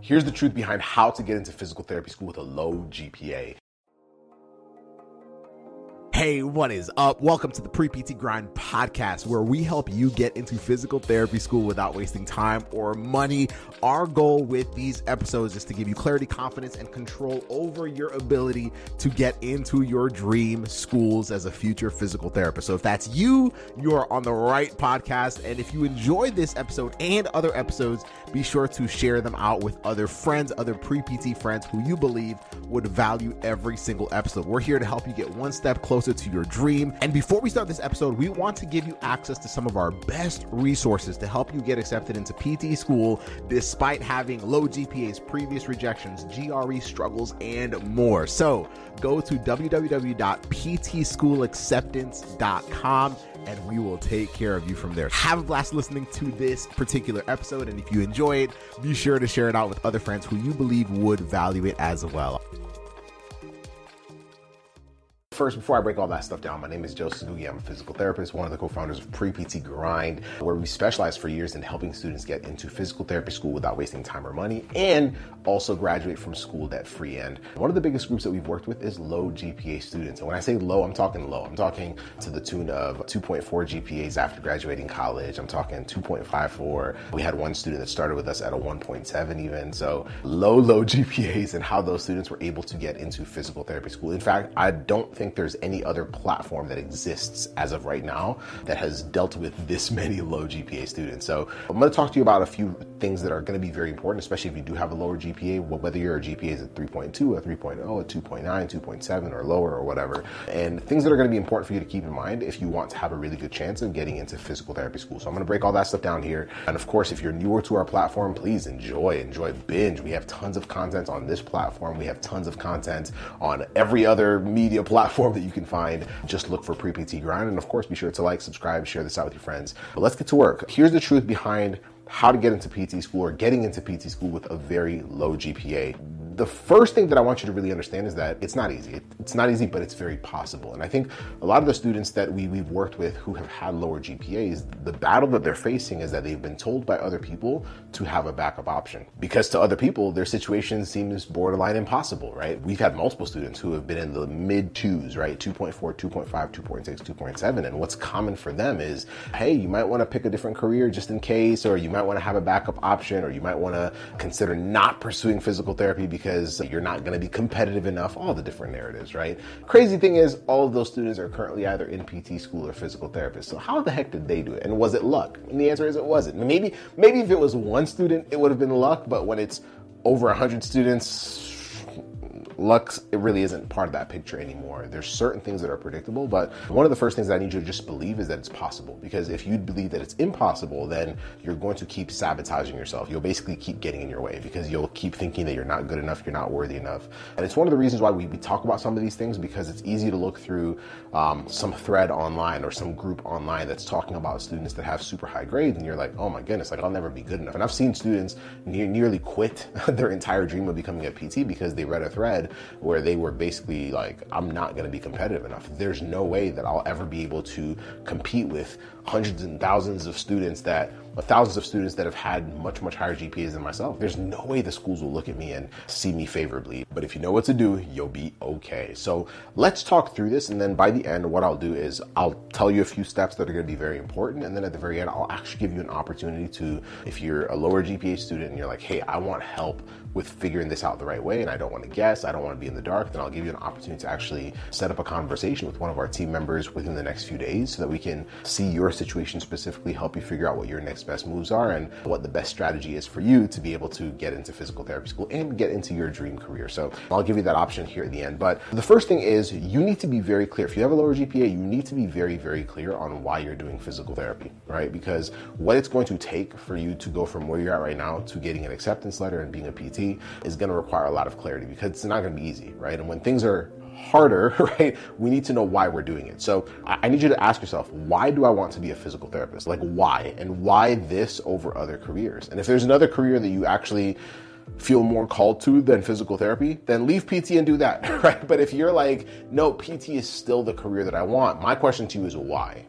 Here's the truth behind how to get into physical therapy school with a low GPA. Hey, what is up? Welcome to the Pre PT Grind podcast, where we help you get into physical therapy school without wasting time or money. Our goal with these episodes is to give you clarity, confidence, and control over your ability to get into your dream schools as a future physical therapist. So, if that's you, you are on the right podcast. And if you enjoyed this episode and other episodes, be sure to share them out with other friends, other pre PT friends who you believe would value every single episode. We're here to help you get one step closer to your dream. And before we start this episode, we want to give you access to some of our best resources to help you get accepted into PT school despite having low GPAs, previous rejections, GRE struggles, and more. So go to www.ptschoolacceptance.com and we will take care of you from there. Have a blast listening to this particular episode. And if you enjoy it, be sure to share it out with other friends who you believe would value it as well. First, before I break all that stuff down, my name is Joe Sunugi. I'm a physical therapist, one of the co-founders of Pre-PT Grind, where we specialize for years in helping students get into physical therapy school without wasting time or money, and also graduate from school debt-free. And one of the biggest groups that we've worked with is low GPA students. And when I say low, I'm talking low. I'm talking to the tune of 2.4 GPAs after graduating college. I'm talking 2.54. We had one student that started with us at a 1.7 even. So low, low GPAs and how those students were able to get into physical therapy school. In fact, I don't think think there's any other platform that exists as of right now that has dealt with this many low GPA students. So I'm going to talk to you about a few things that are going to be very important, especially if you do have a lower GPA, whether your GPA is at 3.2, a 3.0, a 2.9, 2.7, or lower, or whatever. And things that are going to be important for you to keep in mind if you want to have a really good chance of getting into physical therapy school. So I'm going to break all that stuff down here. And of course, if you're newer to our platform, please enjoy, enjoy binge. We have tons of content on this platform. We have tons of content on every other media platform platform that you can find. Just look for Pre PT Grind. And of course, be sure to like, subscribe, share this out with your friends. But let's get to work. Here's the truth behind how to get into PT school or getting into PT school with a very low GPA the first thing that I want you to really understand is that it's not easy. It's not easy, but it's very possible. And I think a lot of the students that we, we've worked with who have had lower GPAs, the battle that they're facing is that they've been told by other people to have a backup option. Because to other people, their situation seems borderline impossible, right? We've had multiple students who have been in the mid twos, right? 2.4, 2.5, 2.6, 2.7. And what's common for them is, hey, you might want to pick a different career just in case, or you might want to have a backup option, or you might want to consider not pursuing physical therapy because because you're not going to be competitive enough, all the different narratives, right? Crazy thing is, all of those students are currently either in PT school or physical therapist. So how the heck did they do it? And was it luck? And the answer is it wasn't. Maybe, maybe if it was one student, it would have been luck, but when it's over 100 students, Lux, it really isn't part of that picture anymore. There's certain things that are predictable, but one of the first things that I need you to just believe is that it's possible. Because if you believe that it's impossible, then you're going to keep sabotaging yourself. You'll basically keep getting in your way because you'll keep thinking that you're not good enough, you're not worthy enough. And it's one of the reasons why we, we talk about some of these things because it's easy to look through um, some thread online or some group online that's talking about students that have super high grades, and you're like, oh my goodness, like I'll never be good enough. And I've seen students near, nearly quit their entire dream of becoming a PT because they read a thread where they were basically like, I'm not going to be competitive enough. There's no way that I'll ever be able to compete with hundreds and thousands of students that Uh, thousands of students that have had much much higher GPAs than myself. There's no way the schools will look at me and see me favorably. But if you know what to do, you'll be okay. So let's talk through this, and then by the end, what I'll do is I'll tell you a few steps that are going to be very important, and then at the very end, I'll actually give you an opportunity to, if you're a lower GPA student and you're like, hey, I want help with figuring this out the right way, and I don't want to guess, I don't want to be in the dark, then I'll give you an opportunity to actually set up a conversation with one of our team members within the next few days so that we can see your situation specifically, help you figure out what your next best moves are, and what the best strategy is for you to be able to get into physical therapy school and get into your dream career. So I'll give you that option here at the end. But the first thing is you need to be very clear. If you have a lower GPA, you need to be very, very clear on why you're doing physical therapy, right? Because what it's going to take for you to go from where you're at right now to getting an acceptance letter and being a PT is going to require a lot of clarity because it's not going to be easy, right? And when things are harder, right? We need to know why we're doing it. So I need you to ask yourself, why do I want to be a physical therapist? Like, why? And why this over other careers? And if there's another career that you actually feel more called to than physical therapy, then leave PT and do that, right? But if you're like, no, PT is still the career that I want, my question to you is why?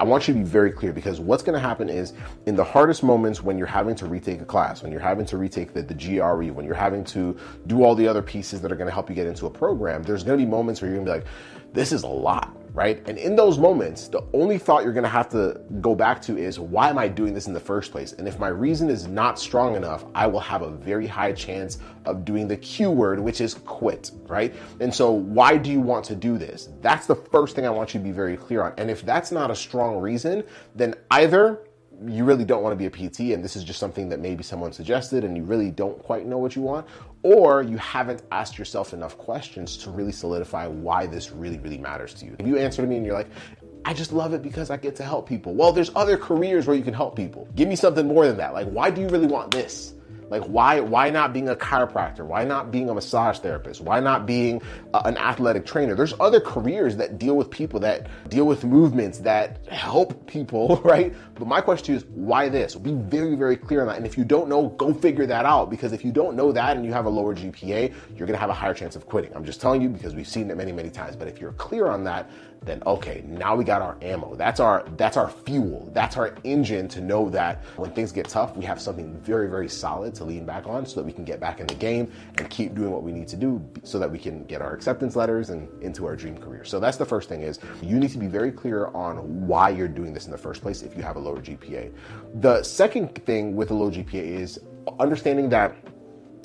I want you to be very clear because what's going to happen is in the hardest moments when you're having to retake a class, when you're having to retake the, the GRE, when you're having to do all the other pieces that are going to help you get into a program, there's going to be moments where you're going to be like, this is a lot right? And in those moments, the only thought you're gonna have to go back to is why am I doing this in the first place? And if my reason is not strong enough, I will have a very high chance of doing the Q word, which is quit, right? And so, why do you want to do this? That's the first thing I want you to be very clear on. And if that's not a strong reason, then either you really don't want to be a PT and this is just something that maybe someone suggested and you really don't quite know what you want, or you haven't asked yourself enough questions to really solidify why this really, really matters to you. If you answer to me and you're like, I just love it because I get to help people. Well, there's other careers where you can help people. Give me something more than that. Like, why do you really want this? Like why why not being a chiropractor? Why not being a massage therapist? Why not being a, an athletic trainer? There's other careers that deal with people that deal with movements that help people, right? But my question is why this? Be very very clear on that. And if you don't know, go figure that out because if you don't know that and you have a lower GPA, you're going to have a higher chance of quitting. I'm just telling you because we've seen it many many times. But if you're clear on that, then okay, now we got our ammo. That's our that's our fuel. That's our engine to know that when things get tough, we have something very very solid to lean back on so that we can get back in the game and keep doing what we need to do so that we can get our acceptance letters and into our dream career. So that's the first thing is you need to be very clear on why you're doing this in the first place if you have a lower GPA. The second thing with a low GPA is understanding that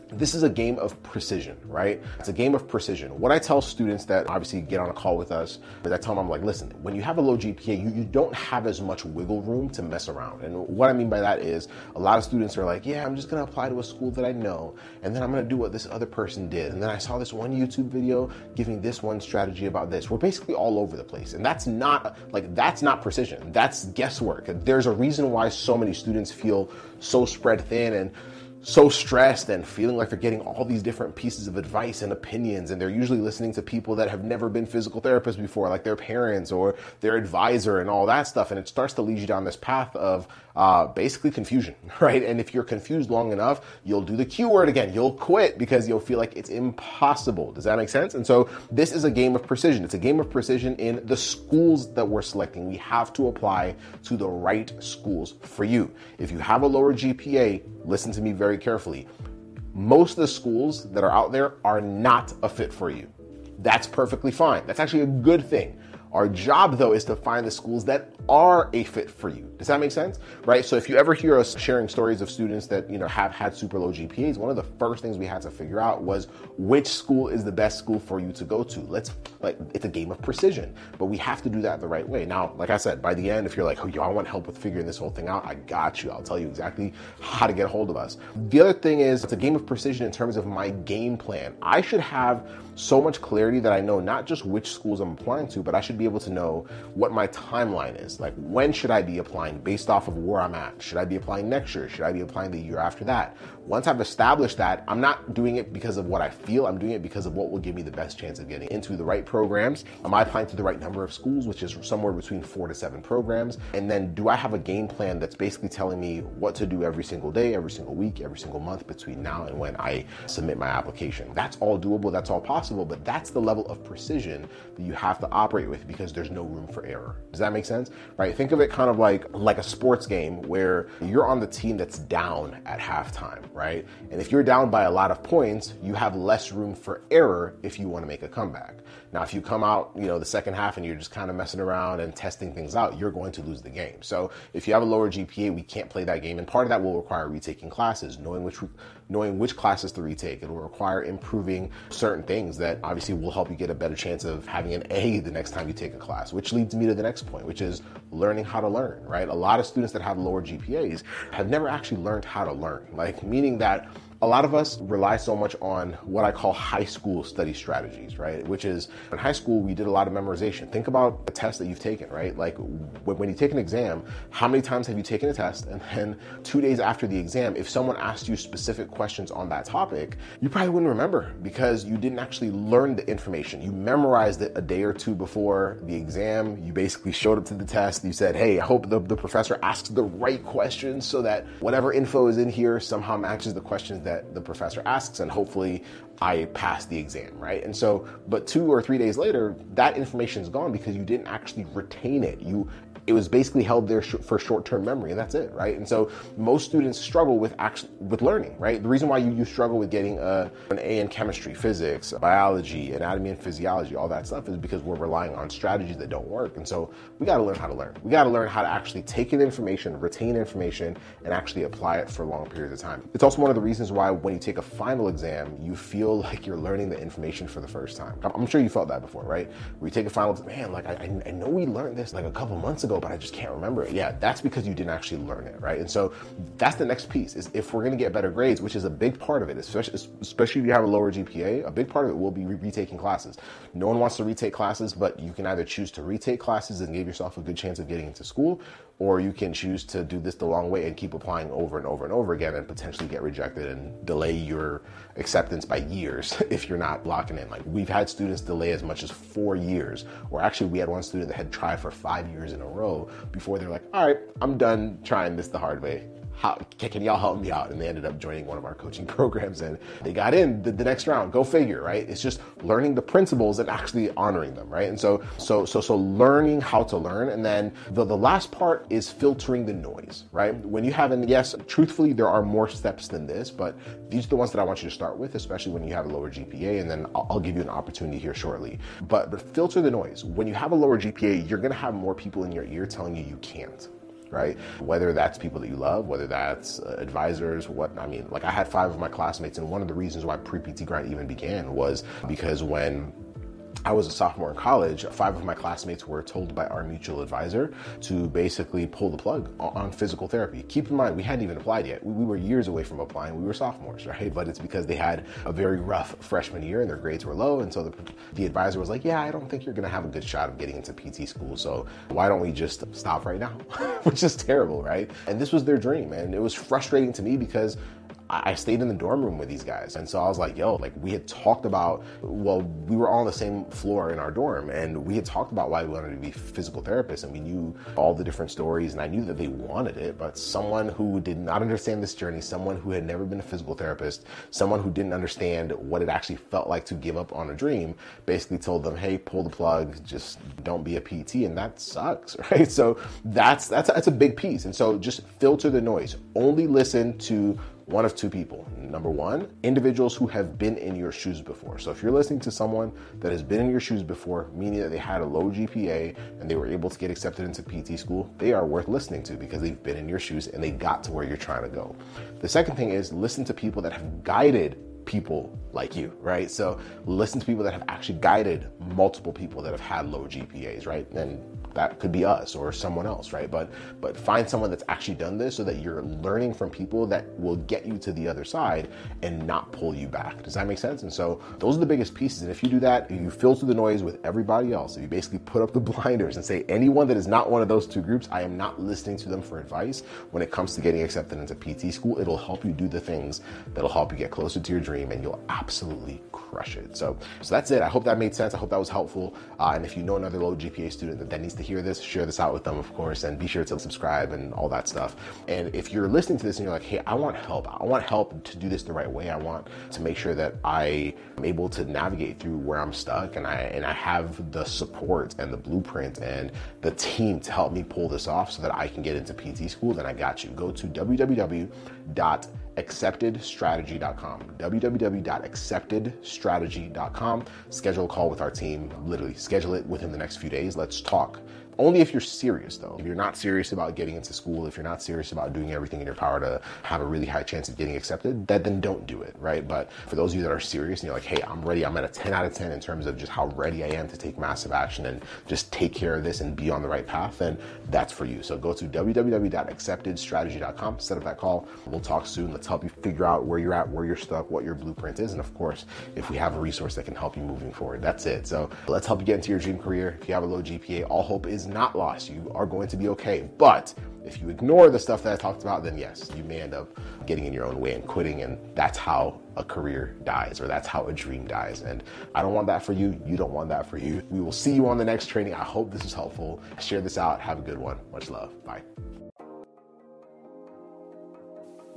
this is a game of precision, right? It's a game of precision. What I tell students that obviously get on a call with us, is I tell them, I'm like, listen, when you have a low GPA, you, you don't have as much wiggle room to mess around. And what I mean by that is a lot of students are like, yeah, I'm just gonna apply to a school that I know, and then I'm gonna do what this other person did. And then I saw this one YouTube video giving this one strategy about this. We're basically all over the place. And that's not like that's not precision. That's guesswork. There's a reason why so many students feel so spread thin and so stressed and feeling like they're getting all these different pieces of advice and opinions and they're usually listening to people that have never been physical therapists before like their parents or their advisor and all that stuff and it starts to lead you down this path of uh, basically confusion right? And if you're confused long enough you'll do the q word again. You'll quit because you'll feel like it's impossible. Does that make sense? And so this is a game of precision. It's a game of precision in the schools that we're selecting. We have to apply to the right schools for you. If you have a lower gpa listen to me very very carefully. Most of the schools that are out there are not a fit for you. That's perfectly fine. That's actually a good thing. Our job, though, is to find the schools that are a fit for you. Does that make sense? Right? So if you ever hear us sharing stories of students that, you know, have had super low GPAs, one of the first things we had to figure out was which school is the best school for you to go to. Let's like it's a game of precision, but we have to do that the right way. Now, like I said, by the end, if you're like, oh, yo, I want help with figuring this whole thing out, I got you. I'll tell you exactly how to get a hold of us. The other thing is it's a game of precision in terms of my game plan. I should have so much clarity that I know not just which schools I'm applying to, but I should be able to know what my timeline is. Like, when should I be applying based off of where I'm at? Should I be applying next year? Should I be applying the year after that? Once I've established that, I'm not doing it because of what I feel, I'm doing it because of what will give me the best chance of getting into the right programs. Am I applying to the right number of schools, which is somewhere between four to seven programs? And then do I have a game plan that's basically telling me what to do every single day, every single week, every single month between now and when I submit my application? That's all doable, that's all possible, but that's the level of precision that you have to operate with because there's no room for error. Does that make sense? Right? Think of it kind of like like a sports game where you're on the team that's down at halftime, right? And if you're down by a lot of points, you have less room for error if you want to make a comeback. Now, if you come out, you know, the second half and you're just kind of messing around and testing things out, you're going to lose the game. So if you have a lower GPA, we can't play that game. And part of that will require retaking classes, knowing which knowing which classes to retake. It will require improving certain things that obviously will help you get a better chance of having an A the next time you take a class, which leads me to the next point, which is learning how to learn, right? A lot of students that have lower GPAs have never actually learned how to learn, like meaning that a lot of us rely so much on what I call high school study strategies, right? Which is in high school, we did a lot of memorization. Think about a test that you've taken, right? Like when you take an exam, how many times have you taken a test? And then two days after the exam, if someone asked you specific questions on that topic, you probably wouldn't remember because you didn't actually learn the information. You memorized it a day or two before the exam. You basically showed up to the test. You said, hey, I hope the, the professor asks the right questions so that whatever info is in here somehow matches the questions that the professor asks, and hopefully I pass the exam, right? And so, but two or three days later, that information is gone because you didn't actually retain it. You it was basically held there sh- for short-term memory, and that's it, right? And so most students struggle with actually with learning, right? The reason why you, you struggle with getting a, uh, an A in chemistry, physics, biology, anatomy and physiology, all that stuff is because we're relying on strategies that don't work. And so we got to learn how to learn. We got to learn how to actually take in information, retain information, and actually apply it for long periods of time. It's also one of the reasons why when you take a final exam, you feel like you're learning the information for the first time. I'm sure you felt that before, right? Where you take a final, man, like I, I know we learned this like a couple months ago, but I just can't remember it. Yeah, that's because you didn't actually learn it, right? And so that's the next piece is if we're going to get better grades, which is a big part of it, especially, especially if you have a lower GPA, a big part of it will be retaking classes. No one wants to retake classes, but you can either choose to retake classes and give yourself a good chance of getting into school, or you can choose to do this the long way and keep applying over and over and over again and potentially get rejected and delay your acceptance by years if you're not locking in. Like we've had students delay as much as four years, or actually we had one student that had tried for five years in a row before they're like, all right, I'm done trying this the hard way how, can y'all help me out? And they ended up joining one of our coaching programs and they got in the, the, next round. Go figure, right? It's just learning the principles and actually honoring them, right? And so, so, so, so learning how to learn. And then the, the last part is filtering the noise, right? When you have, and yes, truthfully, there are more steps than this, but these are the ones that I want you to start with, especially when you have a lower GPA. And then I'll, I'll give you an opportunity here shortly. But, but filter the noise. When you have a lower GPA, you're going to have more people in your ear telling you you can't right? Whether that's people that you love, whether that's uh, advisors, what I mean, like I had five of my classmates, and one of the reasons why pre PT grind even began was because when I was a sophomore in college, five of my classmates were told by our mutual advisor to basically pull the plug on physical therapy. Keep in mind, we hadn't even applied yet. We were years away from applying. We were sophomores, right? But it's because they had a very rough freshman year and their grades were low. And so the, the advisor was like, Yeah, I don't think you're going to have a good shot of getting into PT school. So why don't we just stop right now? Which is terrible, right? And this was their dream. And it was frustrating to me because I stayed in the dorm room with these guys. And so I was like, yo, like we had talked about, well, we were all on the same floor in our dorm and we had talked about why we wanted to be physical therapists and we knew all the different stories and I knew that they wanted it, but someone who did not understand this journey, someone who had never been a physical therapist, someone who didn't understand what it actually felt like to give up on a dream, basically told them, hey, pull the plug, just don't be a PT. And that sucks, right? So that's, that's, that's a big piece. And so just filter the noise. Only listen to one of two people. Number one, individuals who have been in your shoes before. So if you're listening to someone that has been in your shoes before, meaning that they had a low GPA and they were able to get accepted into PT school, they are worth listening to because they've been in your shoes and they got to where you're trying to go. The second thing is listen to people that have guided people like you, right? So listen to people that have actually guided multiple people that have had low GPAs, right? And that could be us or someone else, right? But but find someone that's actually done this so that you're learning from people that will get you to the other side and not pull you back. Does that make sense? And so those are the biggest pieces. And if you do that, you filter the noise with everybody else. If you basically put up the blinders and say anyone that is not one of those two groups, I am not listening to them for advice when it comes to getting accepted into PT school. It'll help you do the things that'll help you get closer to your dream and you'll absolutely crush it. So so that's it. I hope that made sense. I hope that was helpful. Uh, and if you know another low GPA student that, that needs to hear this, share this out with them, of course, and be sure to subscribe and all that stuff. And if you're listening to this and you're like, hey, I want help, I want help to do this the right way. I want to make sure that I am able to navigate through where I'm stuck and I and I have the support and the blueprint and the team to help me pull this off so that I can get into PT school, then I got you. Go to www.acceptedstrategy.com. www.acceptedstrategy.com. Schedule a call with our team. Literally, schedule it within the next few days. Let's talk only if you're serious, though. If you're not serious about getting into school, if you're not serious about doing everything in your power to have a really high chance of getting accepted, that then don't do it, right? But for those of you that are serious and you're like, hey, I'm ready, I'm at a 10 out of 10 in terms of just how ready I am to take massive action and just take care of this and be on the right path, then that's for you. So go to www.acceptedstrategy.com, set up that call. We'll talk soon. Let's help you figure out where you're at, where you're stuck, what your blueprint is, and of course, if we have a resource that can help you moving forward. That's it. So let's help you get into your dream career. If you have a low GPA, all hope is not lost. You are going to be okay. But if you ignore the stuff that I talked about, then yes, you may end up getting in your own way and quitting. And that's how a career dies, or that's how a dream dies. And I don't want that for you. You don't want that for you. We will see you on the next training. I hope this is helpful. Share this out. Have a good one. Much love. Bye.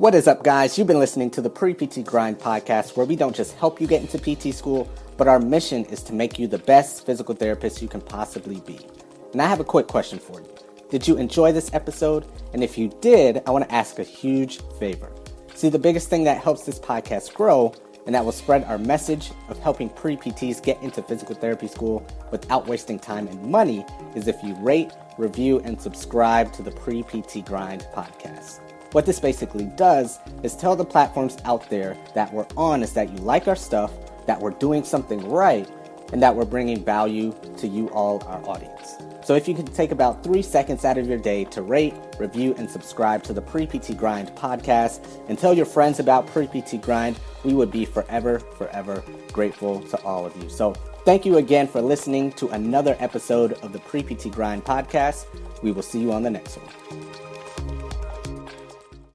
What is up, guys? You've been listening to the Pre PT Grind podcast, where we don't just help you get into PT school, but our mission is to make you the best physical therapist you can possibly be. And I have a quick question for you. Did you enjoy this episode? And if you did, I want to ask a huge favor. See, the biggest thing that helps this podcast grow and that will spread our message of helping pre PTs get into physical therapy school without wasting time and money is if you rate, review, and subscribe to the Pre PT Grind podcast. What this basically does is tell the platforms out there that we're on is that you like our stuff, that we're doing something right, and that we're bringing value to you all, our audience. So if you could take about three seconds out of your day to rate, review, and subscribe to the Pre PT Grind podcast and tell your friends about Pre PT Grind, we would be forever, forever grateful to all of you. So thank you again for listening to another episode of the Pre PT Grind podcast. We will see you on the next one.